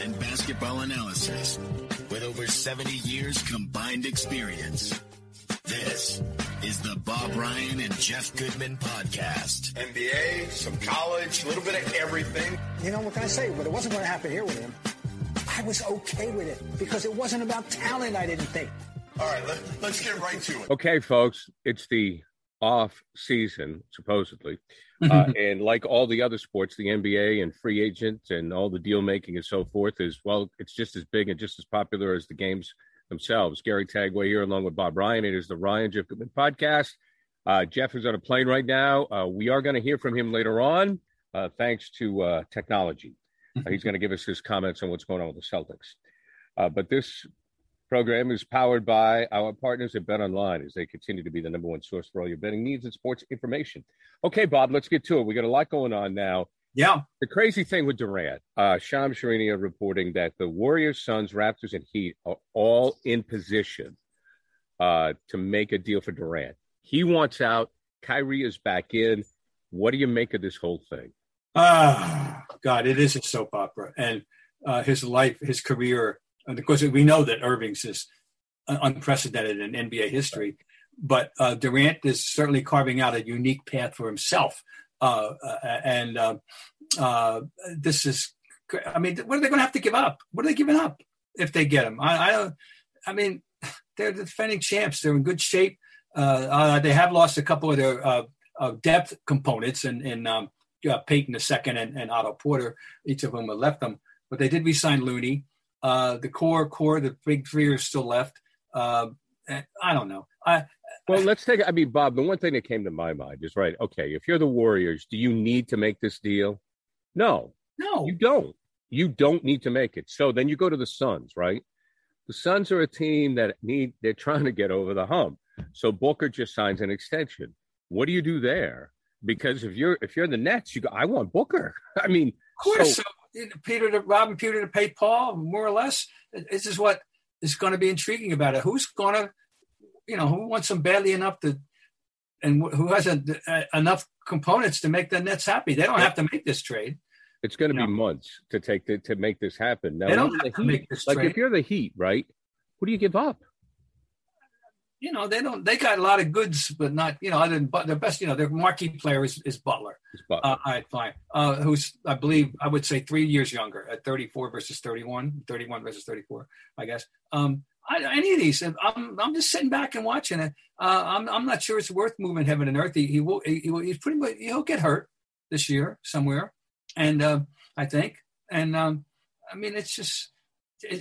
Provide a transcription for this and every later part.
sports and basketball analysis with over 70 years combined experience. This is the Bob Ryan and Jeff Goodman podcast. NBA, some college, a little bit of everything. You know, what can I say? But it wasn't going to happen here with him. I was okay with it because it wasn't about talent, I didn't think. All right, let, let's get right to it. Okay, folks, it's the off season, supposedly. Uh, and like all the other sports, the NBA and free agents and all the deal making and so forth is, well, it's just as big and just as popular as the games themselves. Gary Tanguay here, along with Bob Ryan. It is the Ryan Jeff Goodman podcast. Uh, Jeff is on a plane right now. Uh, we are going to hear from him later on, uh, thanks to uh, technology. Uh, he's going to give us his comments on what's going on with the Celtics. Uh, but this program is powered by our partners at Bet Online as they continue to be the number one source for all your betting needs and sports information. Okay, Bob, let's get to it. We got a lot going on now. Yeah. The crazy thing with Durant, uh, Shams Charania reporting that the Warriors, Suns, Raptors, and Heat are all in position uh, to make a deal for Durant. He wants out. Kyrie is back in. What do you make of this whole thing? Ah, God, it is a soap opera. And uh, his life, his career, and of course, we know that Irving's is unprecedented in NBA history, but uh, Durant is certainly carving out a unique path for himself. Uh, uh, and uh, uh, this is, I mean, what are they going to have to give up? What are they giving up if they get him? I, I don't, I mean, they're the defending champs. They're in good shape. Uh, they have lost a couple of their depth components in, in um, Payton II and, and Otto Porter, each of them have left them. But they did resign Looney. Uh, the core, core, the big three are still left. Uh, I don't know. I, well, let's take. I mean, Bob, the one thing that came to my mind is right. Okay, if you're the Warriors, do you need to make this deal? No, no, you don't. You don't need to make it. So then you go to the Suns, right? The Suns are a team that need. They're trying to get over the hump. So Booker just signs an extension. What do you do there? Because if you're if you're the Nets, you go. I want Booker. I mean, of course. So, so Peter to Robin Peter to pay Paul more or less. This is what is going to be intriguing about it. Who's going to, you know, who wants them badly enough to, and who has a, a, enough components to make the Nets happy? They don't have to make this trade. It's going to you be know. months to take the, to make this happen. Now, they don't have to make this like trade. if you're the Heat, right? What do you give up? You know, they don't. They got a lot of goods, but not you know. Other than but their best, you know, their marquee player is, is Butler. Butler. Uh, all right, fine. Uh, who's I believe I would say three years younger at 34 versus 31, 31 versus 34, I guess. Um, I, any of these, I'm I'm just sitting back and watching it. Uh, I'm I'm not sure it's worth moving heaven and earth. He, he will he, he will he's pretty much he'll get hurt this year somewhere, and uh, I think, and um, I mean it's just,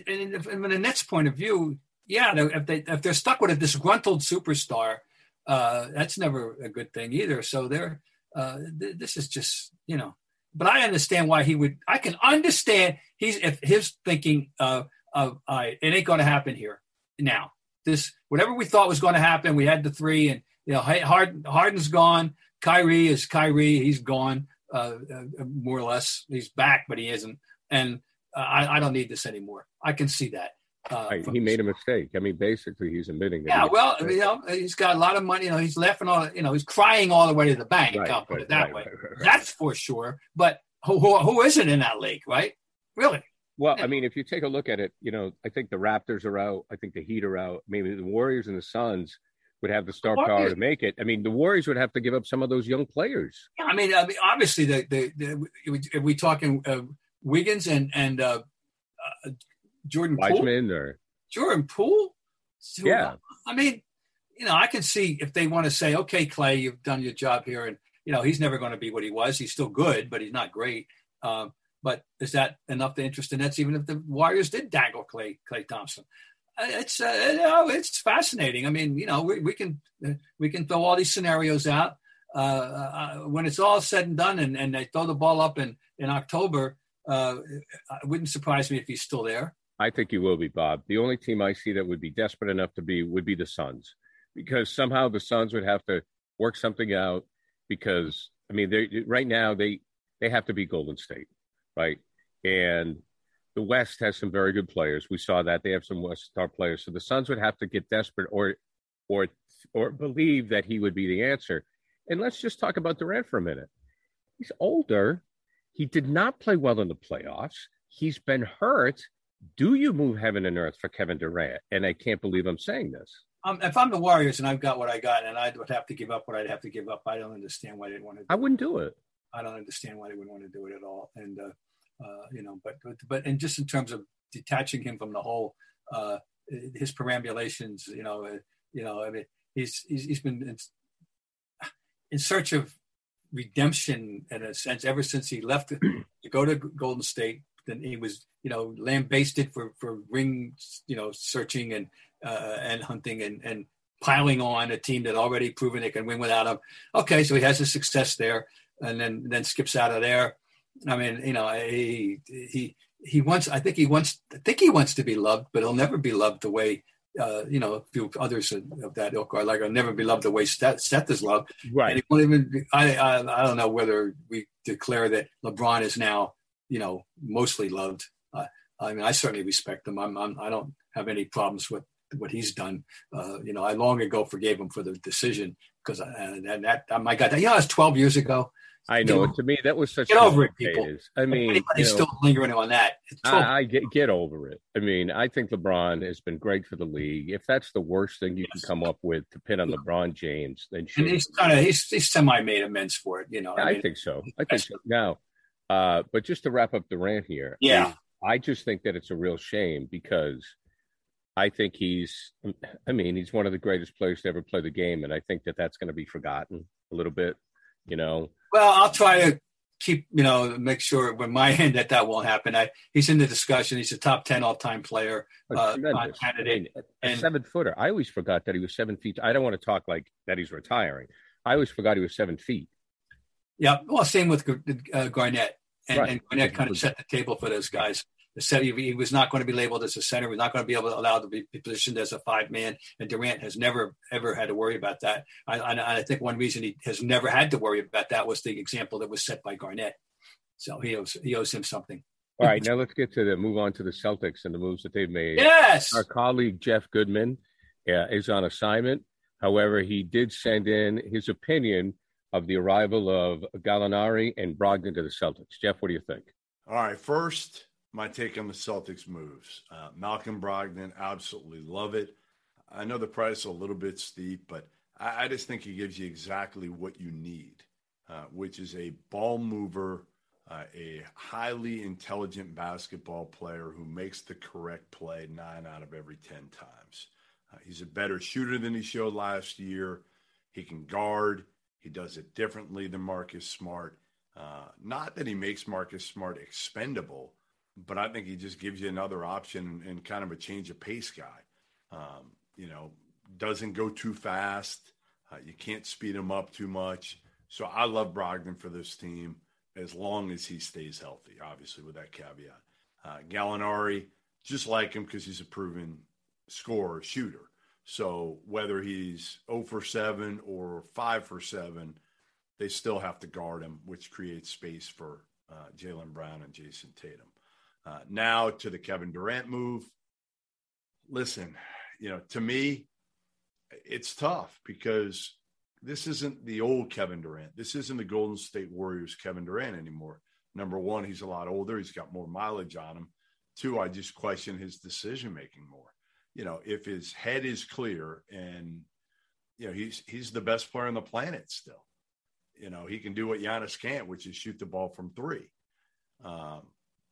and from the Nets' point of view, yeah, if they if they're stuck with a disgruntled superstar, uh, that's never a good thing either. So they're uh, th- this is just you know. But I understand why he would. I can understand he's if his thinking of of it ain't going to happen here now. This whatever we thought was going to happen, we had the three, and you know Harden Harden's gone. Kyrie is Kyrie. He's gone uh, uh, more or less. He's back, but he isn't. And uh, I, I don't need this anymore. I can see that. Uh, right. He made a mistake. I mean, basically, he's admitting that. Yeah, well, you know, he's got a lot of money. You know, he's laughing all. You know, he's crying all the way to the bank. Right, I'll put right, it that way. That's for sure. But who, who, who isn't in that league, right? Really? Well, I mean, if you take a look at it, you know, I think the Raptors are out. I think the Heat are out. Maybe the Warriors and the Suns would have the star power to make it. I mean, the Warriors would have to give up some of those young players. Yeah, I mean, I mean obviously, the, the, the if we talking uh, Wiggins and and uh, uh, Jordan Wiseman Poole, or Jordan Poole. So, Yeah. I mean, you know, I can see if they want to say, okay, Klay, you've done your job here, and you know, he's never going to be what he was. He's still good, but he's not great. Um, but is that enough to interest the Nets? Even if the Warriors did dangle Klay Klay Thompson, Uh, it's uh, you know, it's fascinating. I mean, you know, we, we can we can throw all these scenarios out. Uh, uh, when it's all said and done, and, and they throw the ball up in in October, uh, it wouldn't surprise me if he's still there. I think you will be, Bob. The only team I see that would be desperate enough to be would be the Suns, because somehow the Suns would have to work something out. Because I mean, they right now they they have to be Golden State, right? And the West has some very good players. We saw that they have some West star players. So the Suns would have to get desperate or or or believe that he would be the answer. And let's just talk about Durant for a minute. He's older. He did not play well in the playoffs. he's been hurt. Do you move heaven and earth for Kevin Durant? And I can't believe I'm saying this. Um, if I'm the Warriors and I've got what I got, and I would have to give up what I'd have to give up, I don't understand why they want to. I wouldn't do it. I don't understand why they would want to do it at all. And uh, uh, you know, but, but but and just in terms of detaching him from the whole uh, his perambulations, you know, uh, you know, I mean, he's he's, he's been in, in, search of redemption in a sense ever since he left to go to Golden State. Then he was, you know, lambasted for for ring, you know, searching and uh, and hunting and and piling on a team that already proven they can win without him. Okay, so he has his success there, and then then skips out of there. I mean, you know, he he he wants. I think he wants. I think he wants to be loved, but he'll never be loved the way uh, you know, a few others of that ilk are like, I'll never be loved the way Steph is loved. Right. And he won't even, I, I, I, don't know whether we declare that LeBron is now, you know, mostly loved. Uh, I mean, I certainly respect him. I'm, I'm, I don't have any problems with what he's done. Uh, you know, I long ago forgave him for the decision because, uh, and that, oh my God, yeah, it was 12 years ago. I know. to me, that was such. Get over it, people. I mean, anybody's you know, still lingering on that. I, I, get get over it. I mean, I think LeBron has been great for the league. If that's the worst thing you yes. can come up with to pin on LeBron James, then sure. and he's kind of he's, he's semi made amends for it. You know, yeah, I, mean, I, think so. I think so. Now, uh, but just to wrap up the rant here, yeah, I, I just think that it's a real shame because. I think he's, I mean, he's one of the greatest players to ever play the game. And I think that that's going to be forgotten a little bit, you know. Well, I'll try to keep, you know, make sure when my end that that won't happen. I, he's in the discussion. He's a top 10 all time player, uh, candidate. and, seven footer. I always forgot that he was seven feet. I don't want to talk like that he's retiring. I always forgot he was seven feet. Yeah. Well, same with uh, Garnett. And, right. and Garnett kind of set the table for those guys said he, he, was not going to be labeled as a center. He was not going to be able to allow to be positioned as a five man. And Durant has never ever had to worry about that. I, I, I, think one reason he has never had to worry about that was the example that was set by Garnett. So he owes he owes him something. All right, now let's get to the move on to the Celtics and the moves that they've made. Yes, our colleague Jeff Goodman uh, is on assignment. However, he did send in his opinion of the arrival of Gallinari and Brogdon to the Celtics. Jeff, what do you think? All right, first my take on the Celtics moves. Uh, Malcolm Brogdon, absolutely love it. I know the price is a little bit steep, but I, I just think he gives you exactly what you need, uh, which is a ball mover, uh, a highly intelligent basketball player who makes the correct play nine out of every 10 times. Uh, he's a better shooter than he showed last year. He can guard. He does it differently than Marcus Smart. Uh, not that he makes Marcus Smart expendable, but I think he just gives you another option and kind of a change of pace guy. Um, you know, doesn't go too fast. Uh, you can't speed him up too much. So I love Brogdon for this team as long as he stays healthy, obviously, with that caveat. Uh, Gallinari, just like him because he's a proven scorer, shooter. So whether he's 0 for 7 or 5 for 7, they still have to guard him, which creates space for uh, Jaylen Brown and Jayson Tatum. Uh, now to the Kevin Durant move. Listen, you know, to me, it's tough because this isn't the old Kevin Durant. This isn't the Golden State Warriors Kevin Durant anymore. Number one, he's a lot older. He's got more mileage on him. Two, I just question his decision making more. You know, if his head is clear and you know he's he's the best player on the planet still. You know, he can do what Giannis can't, which is shoot the ball from three. Um,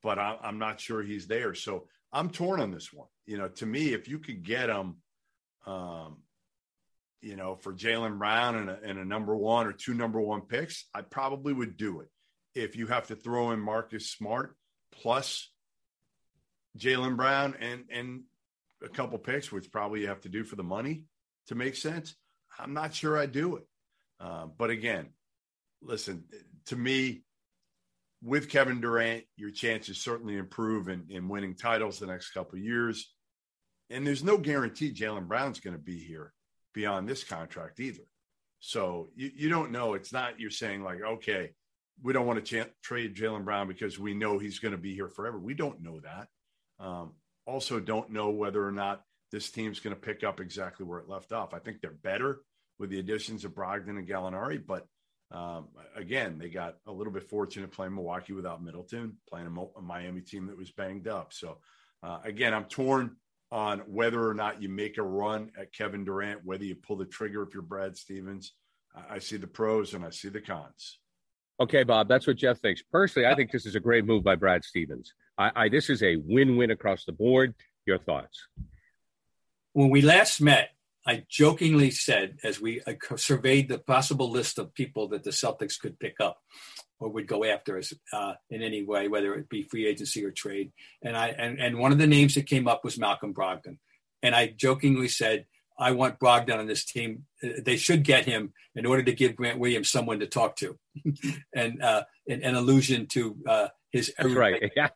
but I, am not sure he's there. So I'm torn on this one. You know, to me, if you could get him, um, you know, for Jaylen Brown and a, and a number one or two number one picks, I probably would do it. If you have to throw in Marcus Smart plus Jaylen Brown and and a couple picks, which probably you have to do for the money to make sense, I'm not sure I do it. Uh, but again, listen, to me, with Kevin Durant, your chances certainly improve in, in winning titles the next couple years. And there's no guarantee Jaylen Brown's going to be here beyond this contract either. So you, you don't know. It's not you're saying like, okay, we don't want to ch- trade Jaylen Brown because we know he's going to be here forever. We don't know that. Um, also, don't know whether or not this team's going to pick up exactly where it left off. I think they're better with the additions of Brogdon and Gallinari, but Um, again, they got a little bit fortunate playing Milwaukee without Middleton, playing a, Miami team that was banged up. So, uh, again, I'm torn on whether or not you make a run at Kevin Durant, whether you pull the trigger if you're Brad Stevens. I, I see the pros and I see the cons. Okay, Bob, that's what Jeff thinks. Personally, I think this is a great move by Brad Stevens. I, I this is a win-win across the board. Your thoughts? When we last met, I jokingly said, as we surveyed the possible list of people that the Celtics could pick up or would go after us uh, in any way, whether it be free agency or trade, and I and, and one of the names that came up was Malcolm Brogdon, and I jokingly said, I want Brogdon on this team. They should get him in order to give Grant Williams someone to talk to, and uh, an, an, allusion to uh, his right, yeah,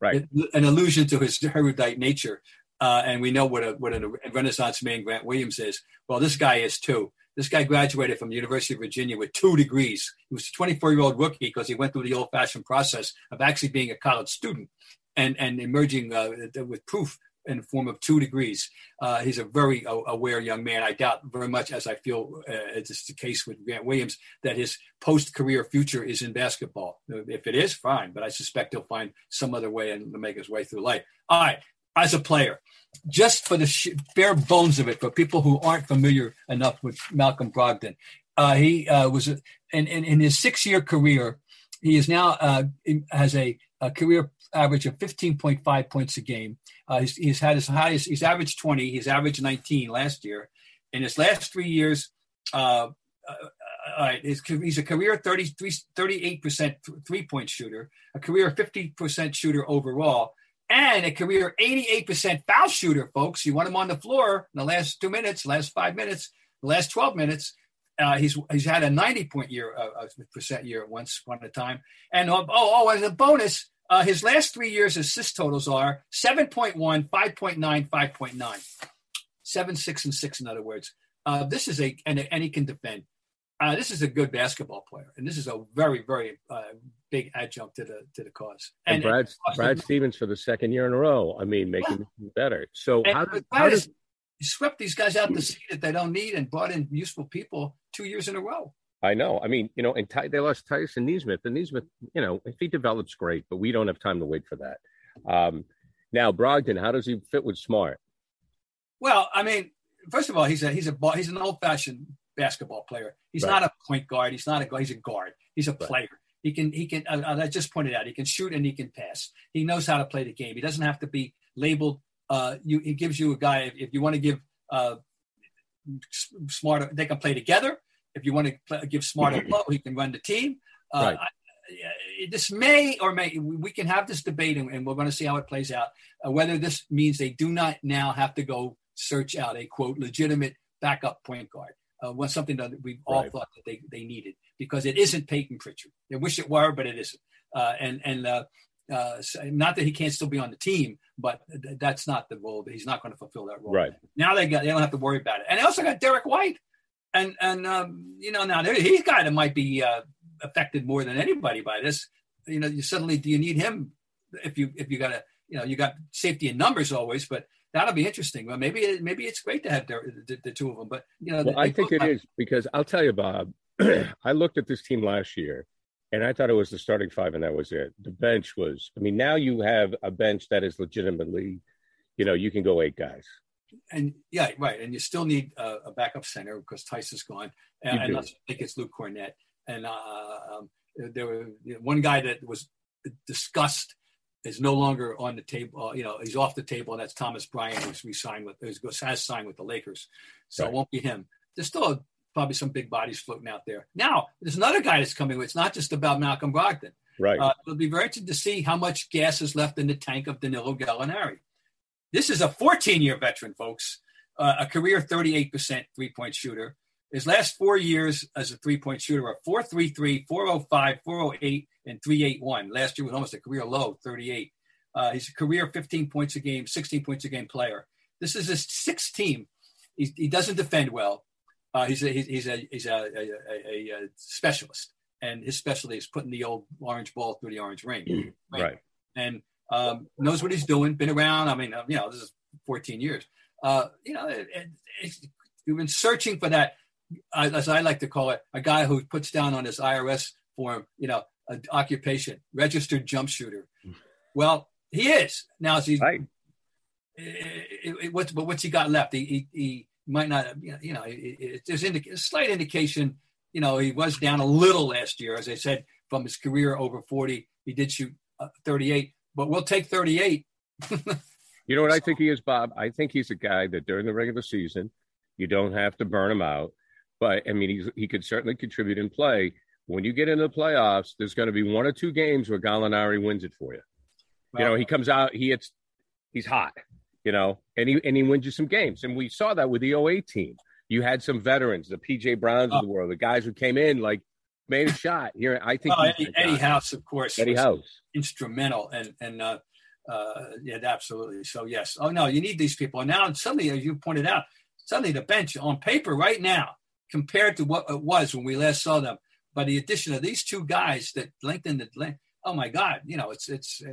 right, an allusion to his erudite nature. Uh, and we know what a what a Renaissance man Grant Williams is. Well, this guy is too. This guy graduated from the University of Virginia with two degrees. He was a 24 year old rookie because he went through the old fashioned process of actually being a college student and and emerging uh, with proof in the form of two degrees. Uh, he's a very aware young man. I doubt very much, as I feel uh, it's the case with Grant Williams, that his post career future is in basketball. If it is, fine, but I suspect he'll find some other way and make his way through life. All right, as a player, just for the sh- bare bones of it, for people who aren't familiar enough with Malcolm Brogdon, uh, he uh, was in, in, in, his six year career. He is now uh, has a, a, career average of 15.5 points a game. Uh, he's, he's, had his highest. He's averaged 20. He's averaged 19 last year. In his last three years, uh, uh, he's a career 33, 38% three point shooter, a career 50% shooter overall and a career 88% foul shooter, folks. You want him on the floor in the last two minutes, last five minutes, last 12 minutes. Uh, he's he's had a 90 point year uh, percent year at once one at a time. And oh, oh, as a bonus, uh, his last three years assist totals are 7.1, 5.9, 5.9. Seven, six, and six, in other words. Uh, this is a, and, and he can defend. Uh, this is a good basketball player, and this is a very, very uh, big adjunct to the to the cause. And, and Brad Brad Stevens for the second year in a row. I mean, making yeah. better. So and how, how does he swept these guys out the seat that they don't need and brought in useful people two years in a row? I know. I mean, you know, and Ty, they lost Tyson Nesmith, and Nesmith, you know, if he develops, great, but we don't have time to wait for that. Um, now, Brogdon, how does he fit with Smart? Well, I mean, first of all, he's a he's a he's an old fashioned basketball player. He's right. not a point guard. He's not a he's a guard. He's a player. He can he can. Uh, I just pointed out he can shoot and he can pass. He knows how to play the game. He doesn't have to be labeled. Uh, you he gives you a guy if, if you want to give uh, smart. They can play together. If you want to play, give smarter a he can run the team. Uh, right. I, this may or may we can have this debate and, and we're going to see how it plays out. Uh, whether this means they do not now have to go search out a quote legitimate backup point guard uh, was something that we've all right. thought that they, they needed because it isn't Payton Pritchard. They wish it were, but it isn't. Uh, and and uh, uh, not that he can't still be on the team, but th- that's not the role. He's not going to fulfill that role. Right now, they got they don't have to worry about it. And they also got Derrick White, and and um, you know now he's guy that might be uh, affected more than anybody by this. You know, you suddenly do you need him if you if you got a you know you got safety in numbers always, but that'll be interesting. Well, maybe maybe it's great to have the, the, the two of them, but you know, well, I think it is because I'll tell you, Bob. I looked at this team last year, and I thought it was the starting five, and that was it. The bench was. I mean, now you have a bench that is legitimately, you know, you can go eight guys. And yeah, right. And you still need a, a backup center because Tyson's gone, and, and I think it's Luke Kornet. And uh, um, there were you know, one guy that was discussed is no longer on the table. Uh, you know, he's off the table, and that's Thomas Bryant, who's re-signed with has signed with the Lakers. So right. it won't be him. There's still a, probably some big bodies floating out there. Now, there's another guy that's coming. With. It's not just about Malcolm Brogdon. Right. Uh, it'll be very interesting to see how much gas is left in the tank of Danilo Gallinari. This is a 14-year veteran, folks. Uh, a career 38% three-point shooter. His last four years as a three-point shooter are 433, 405, 408, and 381. Last year was almost a career low, 38. Uh, he's a career 15 points a game, 16 points a game player. This is his sixth team. He, he doesn't defend well. Uh, he's a he's a he's a, a, a, specialist, and his specialty is putting the old orange ball through the orange ring. Mm, right. right. And um, knows what he's doing. Been around. I mean, uh, you know, this is 14 years. Uh, you know, it, it, we've been searching for that as I like to call it, a guy who puts down on his IRS form, you know, an occupation, registered jump shooter. Well, he is now. Is he? Right. It, it, what, but what's he got left? He, he, he might not. You know, it, there's indica- a slight indication. You know, he was down a little last year, as I said, from his career over 40. He did shoot uh, 38, but we'll take 38. you know what I think he is, Bob? I think he's a guy that during the regular season, you don't have to burn him out. But I mean, he's, he could certainly contribute and play. When you get into the playoffs, there's going to be one or two games where Gallinari wins it for you. Well, you know, he comes out, he hits, he's hot, you know, and he and he wins you some games. And we saw that with the 08 team. You had some veterans, the PJ Browns uh, of the world, the guys who came in like made a shot. Here, I think uh, Eddie, Eddie House, of course, Eddie House, instrumental, and and uh, uh, yeah, absolutely. So yes, oh no, you need these people. And now suddenly, as you pointed out, suddenly the bench on paper right now compared to what it was when we last saw them, by the addition of these two guys that lengthened the length. Oh my God, you know it's it's uh,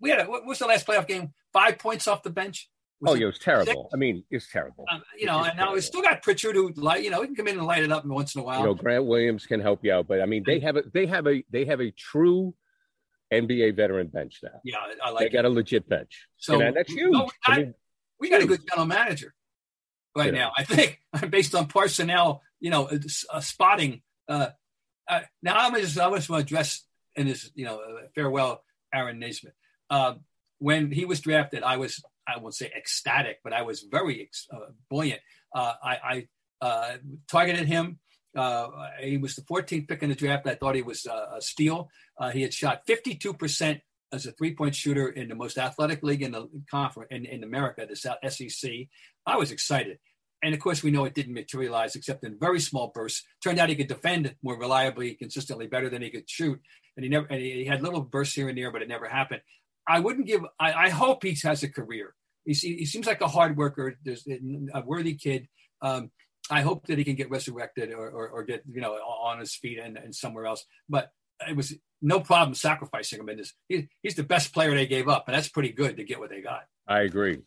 we had a, what was the last playoff game? Five points off the bench. Was oh, it, yeah, it was terrible. Six? I mean, it's terrible. Um, you know, and now we still got Pritchard who, light, you know, he can come in and light it up once in a while. You know, Grant Williams can help you out, but I mean, they have a they have a they have a true NBA veteran bench now. Yeah, I like. They it. got a legit bench. So and that's huge. No, we, got, I mean, we got a good general manager right now. I think based on personnel, you know, uh, spotting. Uh, uh, now I'm just I just want to address in this, you know, uh, farewell, Aaron Nesmith. Uh, when he was drafted, I was, I won't say ecstatic, but I was very uh, buoyant. Uh, I, I uh, targeted him. Uh, he was the 14th pick in the draft. I thought he was a steal. Uh, he had shot 52% as a three-point shooter in the most athletic league in the conference in, in America, the South SEC. I was excited. And of course, we know it didn't materialize except in very small bursts. Turned out he could defend more reliably, consistently, better than he could shoot. And he never, and he had little bursts here and there, but it never happened. I wouldn't give. I, I hope he has a career. He, he seems like a hard worker. There's a worthy kid. Um, I hope that he can get resurrected or, or, or, get you know on his feet and, and somewhere else. But it was no problem sacrificing him in this. He, he's the best player they gave up, and that's pretty good to get what they got. I agree.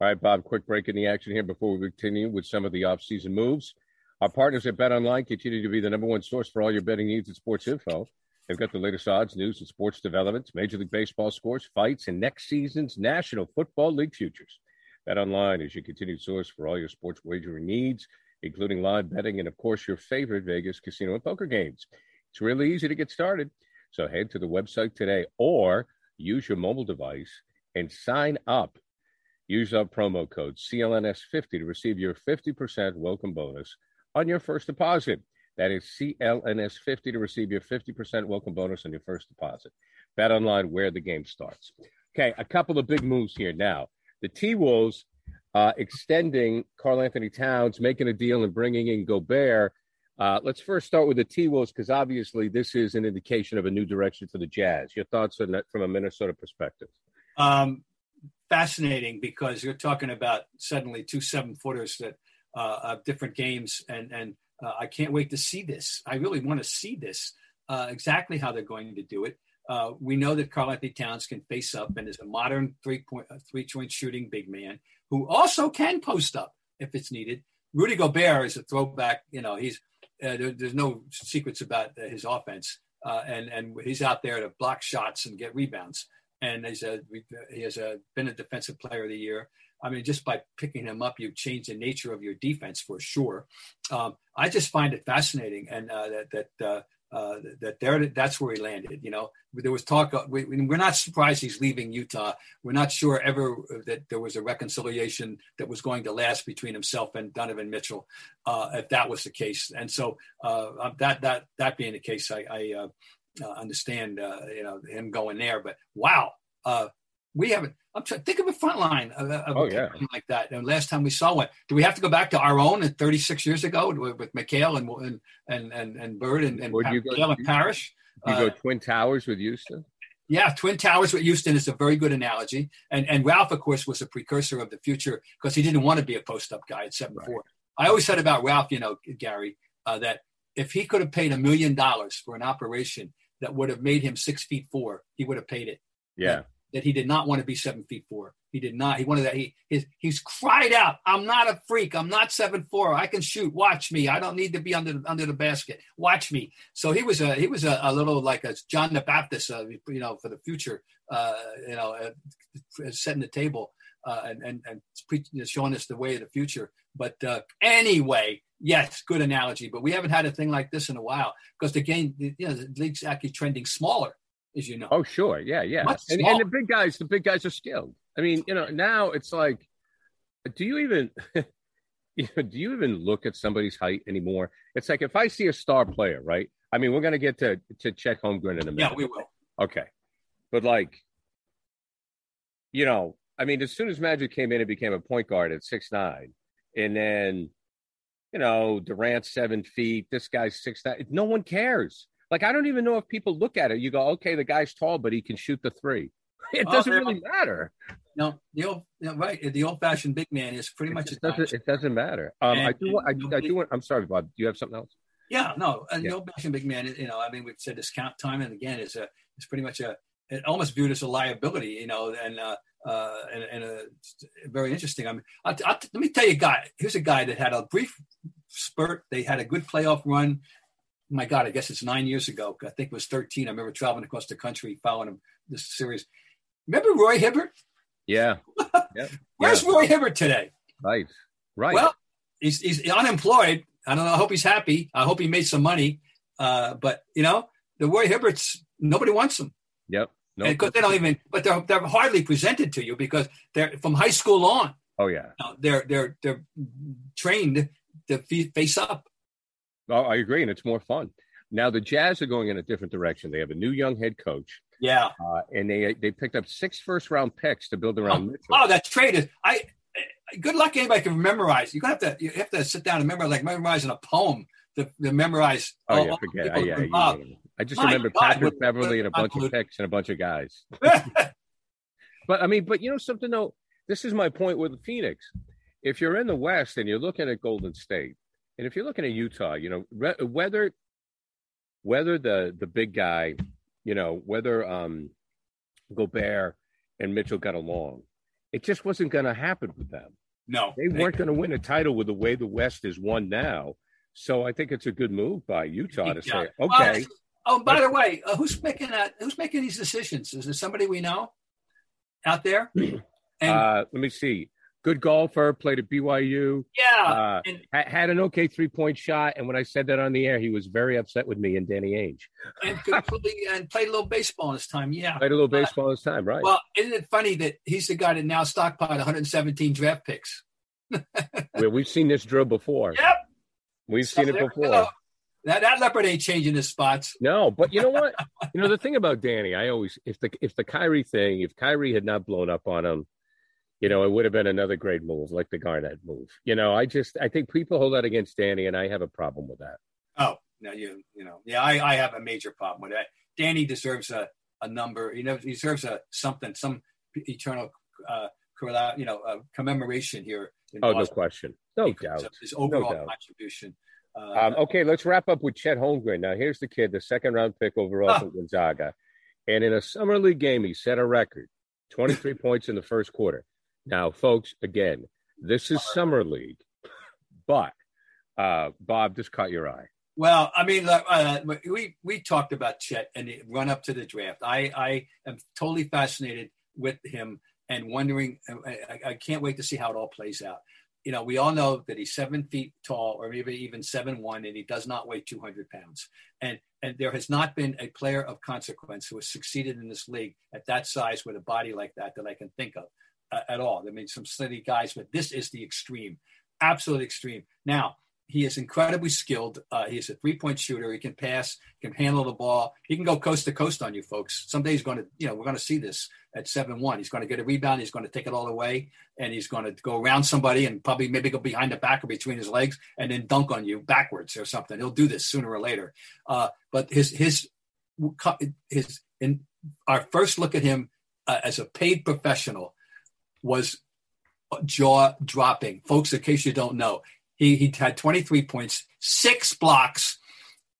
All right, Bob, quick break in the action here before we continue with some of the offseason moves. Our partners at Bet Online continue to be the number one source for all your betting needs and sports info. They've got the latest odds, news, and sports developments, Major League Baseball scores, fights, and next season's National Football League futures. Bet Online is your continued source for all your sports wagering needs, including live betting and, of course, your favorite Vegas casino and poker games. It's really easy to get started. So head to the website today or use your mobile device and sign up. Use our promo code CLNS50 to receive your 50% welcome bonus on your first deposit. That is CLNS50 to receive your 50% welcome bonus on your first deposit. Bet online where the game starts. Okay, a couple of big moves here now. The T Wolves uh, extending Karl-Anthony Towns, making a deal and bringing in Gobert. Uh, let's first start with the T Wolves because obviously this is an indication of a new direction for the Jazz. Your thoughts on that from a Minnesota perspective? Um, fascinating because you're talking about suddenly two seven footers that uh, different games and and uh, I can't wait to see this. I really want to see this uh, exactly how they're going to do it. Uh, we know that Karl-Anthony Towns can face up and is a modern three point uh, three point shooting big man who also can post up if it's needed. Rudy Gobert is a throwback. You know, he's uh, there, there's no secrets about his offense, uh, and and he's out there to block shots and get rebounds. And he's a he has a, been a defensive player of the year. I mean, just by picking him up, you change the nature of your defense for sure. Um, I just find it fascinating, and uh, that that uh, uh, that there that's where he landed. You know, there was talk. Uh, we, we're not surprised he's leaving Utah. We're not sure ever that there was a reconciliation that was going to last between himself and Donovan Mitchell, uh, if that was the case. And so uh, that that that being the case, I, I understand you know him going there. But wow, we haven't. I'm trying think of a front line of, of oh, yeah. like that. And last time we saw one, do we have to go back to our own 36 years ago with, McHale and and and and Bird and and, pa- you go, and Parish? You uh, go Twin Towers with Houston. Yeah, Twin Towers with Houston is a very good analogy. And and Ralph, of course, was a precursor of the future because he didn't want to be a post up guy at seven right. four. I always said about Ralph, you know, Gary, uh, that if he could have paid a million dollars for an operation that would have made him six feet four, he would have paid it. Yeah that he did not want to be seven feet four. He did not. He wanted that. He his, he's cried out, "I'm not a freak. I'm not seven four. I can shoot. Watch me. I don't need to be under under the basket. Watch me." So he was a he was a, a little like a John the Baptist, uh, you know, for the future. Uh, you know, uh, setting the table uh, and and, and showing us the way of the future. But uh, anyway, yes, good analogy. But we haven't had a thing like this in a while because the game, you know, the league's actually trending smaller, as you know. Oh, sure, yeah, yeah. And, and, the big guys, the big guys are skilled. I mean, you know, now it's like, do you even? you know, do you even look at somebody's height anymore? It's like if I see a star player, right? I mean, we're gonna get to to Chet Holmgren in a minute. Yeah, we will. Okay, but like, you know, I mean, as soon as Magic came in and became a point guard at six nine, and then you know, Durant seven feet, this guy's six nine. No one cares. Like I don't even know if people look at it. You go, okay, the guy's tall, but he can shoot the three. It doesn't oh, really matter. No, the old you know, right. The old fashioned big man is pretty much. It doesn't, it doesn't matter. Um, and, I do. I, I, do. Want, I'm sorry, Bob. Do you have something else? Yeah, no. And yeah. the old fashioned big man. You know, I mean, we've said this count time and again is a. It's pretty much a. It almost viewed as a liability. You know, and uh, uh, and, and a, very interesting. I mean, I, I, let me tell you, a guy. Here's a guy that had a brief spurt. They had a good playoff run. My God, I guess it's nine years ago. I think it was 13. I remember traveling across the country following him this series. Remember Roy Hibbert? Yeah. yep. Where's yeah. Roy Hibbert today? Right. Right. Well, he's, he's unemployed. I don't know. I hope he's happy. I hope he made some money. Uh, but you know, the Roy Hibberts, nobody wants them. Yep. Because nope. they don't even, but they're they're hardly presented to you because they're from high school on. Oh yeah. You know, they're they're they're trained to face up. Oh, I agree, and it's more fun. Now the Jazz are going in a different direction. They have a new young head coach. Yeah, uh, and they they picked up six first round picks to build around oh, Mitchell. Oh, that trade is I. Good luck anybody can memorize. You have to you have to sit down and memorize like memorizing a poem to, to memorize. Oh yeah, forget. Uh, yeah, yeah, yeah, I just My remember God, Patrick Beverley and a bunch of picks and a bunch of guys. but I mean, but you know something though. This is my point with the Phoenix. If you're in the West and you're looking at Golden State, and if you're looking at Utah, you know re- whether whether the the big guy, you know whether um, Gobert and Mitchell got along, it just wasn't going to happen with them. No, they weren't going to win a title with the way the West is won now. So I think it's a good move by Utah to say, okay. Uh, oh, by the way, uh, who's making that? Who's making these decisions? Is there somebody we know out there? And, uh, let me see good golfer, played at BYU. Yeah. Uh, and, had an okay three point shot. And when I said that on the air, he was very upset with me and Danny Ainge. and, and played a little baseball this time. Yeah. Played a little baseball uh, this time, right. Well, isn't it funny that he's the guy that now stockpiled 117 draft picks? well, we've seen this drill before. Yep. We've so seen it before. That, that leopard ain't changing his spots. No, but you know what? you know the thing about Danny, I always if the if the Kyrie thing, if Kyrie had not blown up on him, you know, it would have been another great move, like the Garnett move. You know, I just I think people hold that against Danny, and I have a problem with that. Oh, no, you you know, yeah, I, I have a major problem with that. Danny deserves a, a number. You know, he deserves a something, some eternal, uh, you know, uh, commemoration here. oh, Boston. no question, no doubt. His overall no doubt. contribution. Uh, um, okay, let's wrap up with Chet Holmgren. Now, here's the kid, the second round pick overall oh. for Gonzaga, and in a summer league game, he set a record, 23 points in the first quarter. Now, folks, again, this is summer league, but uh, Bob, just caught your eye. Well, I mean, uh, we we talked about Chet and the run up to the draft. I I am totally fascinated with him and wondering. I, I can't wait to see how it all plays out. You know, we all know that he's seven feet tall, or maybe even seven one, and he does not weigh two hundred pounds. And and there has not been a player of consequence who has succeeded in this league at that size with a body like that that I can think of at all. I mean, some steady guys, but this is the extreme, absolute extreme. Now, he is incredibly skilled. Uh, he is a three point shooter. He can pass, can handle the ball. He can go coast to coast on you, folks. Someday he's going to, you know, we're going to see this at 7 1. He's going to get a rebound. He's going to take it all away and he's going to go around somebody and probably maybe go behind the back or between his legs and then dunk on you backwards or something. He'll do this sooner or later. Uh, but his, his, his, in our first look at him uh, as a paid professional was jaw dropping. Folks, in case you don't know, he, he had 23 points, six blocks,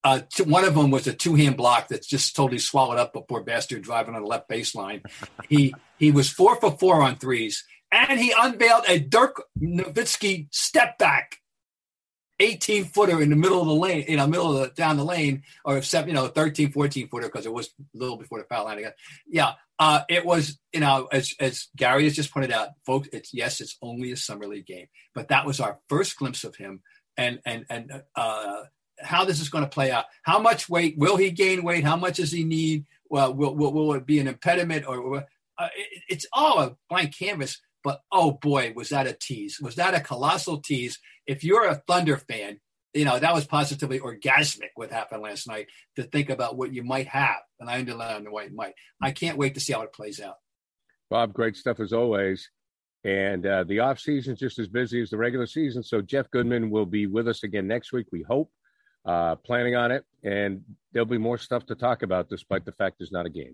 uh, one of them was a two hand block that's just totally swallowed up a poor bastard driving on the left baseline. he he was four for four on threes, and he unveiled a Dirk Nowitzki step back 18 footer in the middle of the lane, you know, middle of the down the lane, or seven, you know, 13, 14 footer because it was a little before the foul line again. Yeah, uh, it was, you know, as as Gary has just pointed out, folks. It's yes, it's only a summer league game, but that was our first glimpse of him, and and and uh, how this is going to play out. How much weight will he gain? Weight? How much does he need? Well, will will, will it be an impediment or? Uh, it, it's all a blank canvas. But oh boy, was that a tease? Was that a colossal tease? If you're a Thunder fan, you know that was positively orgasmic what happened last night to think about what you might have, and I underline the white might. I can't wait to see how it plays out. Bob, great stuff as always. And uh, the off season just as busy as the regular season. So Jeff Goodman will be with us again next week. We hope. Uh, planning on it, and there'll be more stuff to talk about, despite the fact there's not a game.